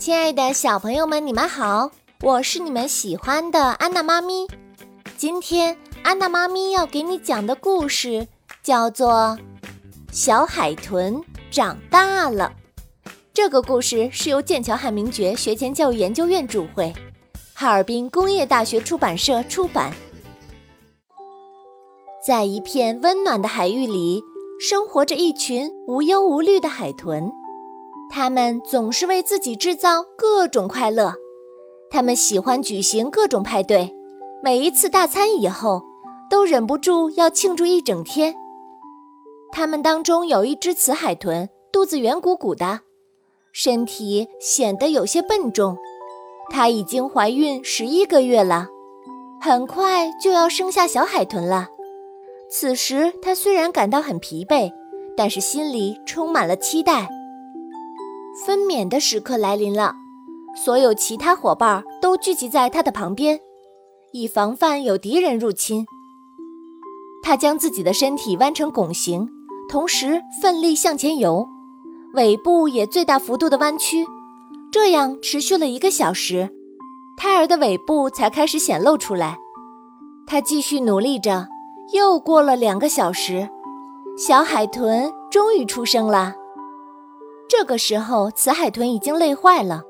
亲爱的小朋友们，你们好，我是你们喜欢的安娜妈咪。今天安娜妈咪要给你讲的故事叫做《小海豚长大了》。这个故事是由剑桥汉明爵学前教育研究院主会，哈尔滨工业大学出版社出版。在一片温暖的海域里，生活着一群无忧无虑的海豚。他们总是为自己制造各种快乐，他们喜欢举行各种派对，每一次大餐以后，都忍不住要庆祝一整天。他们当中有一只雌海豚，肚子圆鼓鼓的，身体显得有些笨重。它已经怀孕十一个月了，很快就要生下小海豚了。此时，它虽然感到很疲惫，但是心里充满了期待。分娩的时刻来临了，所有其他伙伴都聚集在它的旁边，以防范有敌人入侵。它将自己的身体弯成拱形，同时奋力向前游，尾部也最大幅度的弯曲。这样持续了一个小时，胎儿的尾部才开始显露出来。它继续努力着，又过了两个小时，小海豚终于出生了。这个时候，雌海豚已经累坏了。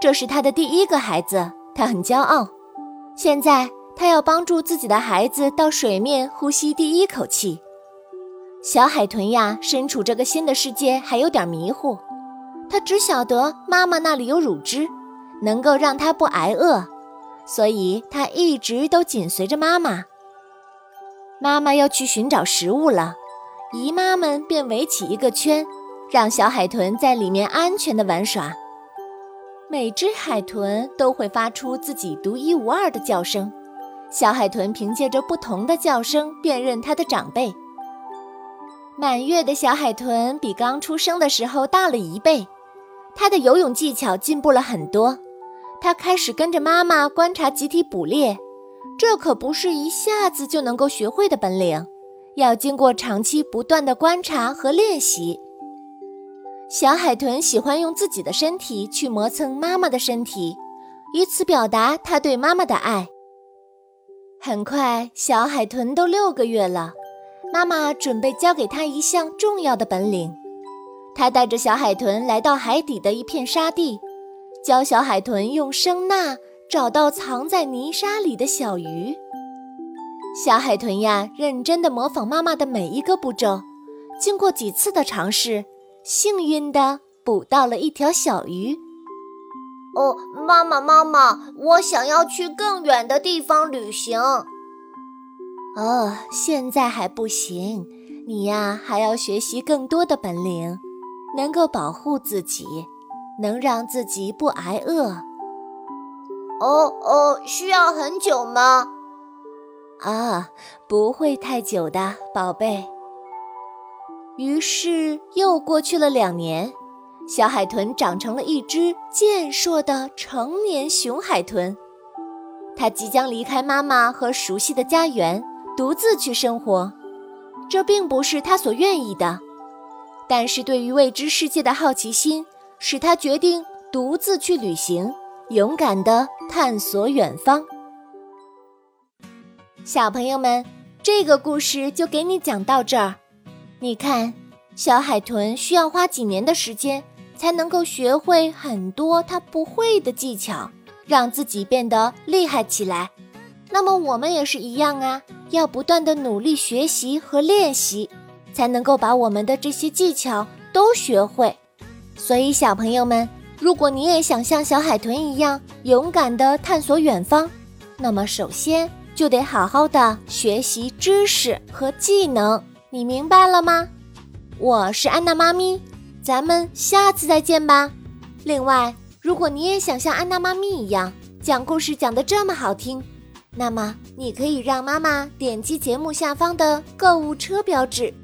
这是它的第一个孩子，它很骄傲。现在，它要帮助自己的孩子到水面呼吸第一口气。小海豚呀，身处这个新的世界还有点迷糊。它只晓得妈妈那里有乳汁，能够让它不挨饿，所以它一直都紧随着妈妈。妈妈要去寻找食物了，姨妈们便围起一个圈。让小海豚在里面安全的玩耍。每只海豚都会发出自己独一无二的叫声，小海豚凭借着不同的叫声辨认它的长辈。满月的小海豚比刚出生的时候大了一倍，它的游泳技巧进步了很多。它开始跟着妈妈观察集体捕猎，这可不是一下子就能够学会的本领，要经过长期不断的观察和练习。小海豚喜欢用自己的身体去磨蹭妈妈的身体，以此表达它对妈妈的爱。很快，小海豚都六个月了，妈妈准备教给它一项重要的本领。它带着小海豚来到海底的一片沙地，教小海豚用声呐找到藏在泥沙里的小鱼。小海豚呀，认真地模仿妈妈的每一个步骤，经过几次的尝试。幸运的捕到了一条小鱼。哦，妈妈，妈妈，我想要去更远的地方旅行。哦，现在还不行，你呀还要学习更多的本领，能够保护自己，能让自己不挨饿。哦哦，需要很久吗？啊，不会太久的，宝贝。于是又过去了两年，小海豚长成了一只健硕的成年雄海豚。它即将离开妈妈和熟悉的家园，独自去生活。这并不是它所愿意的，但是对于未知世界的好奇心，使它决定独自去旅行，勇敢地探索远方。小朋友们，这个故事就给你讲到这儿。你看，小海豚需要花几年的时间才能够学会很多它不会的技巧，让自己变得厉害起来。那么我们也是一样啊，要不断的努力学习和练习，才能够把我们的这些技巧都学会。所以，小朋友们，如果你也想像小海豚一样勇敢地探索远方，那么首先就得好好的学习知识和技能。你明白了吗？我是安娜妈咪，咱们下次再见吧。另外，如果你也想像安娜妈咪一样讲故事讲得这么好听，那么你可以让妈妈点击节目下方的购物车标志，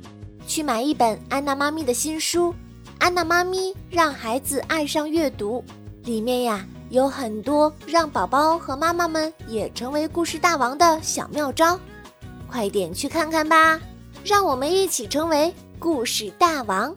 去买一本安娜妈咪的新书《安娜妈咪让孩子爱上阅读》，里面呀有很多让宝宝和妈妈们也成为故事大王的小妙招，快点去看看吧。让我们一起成为故事大王。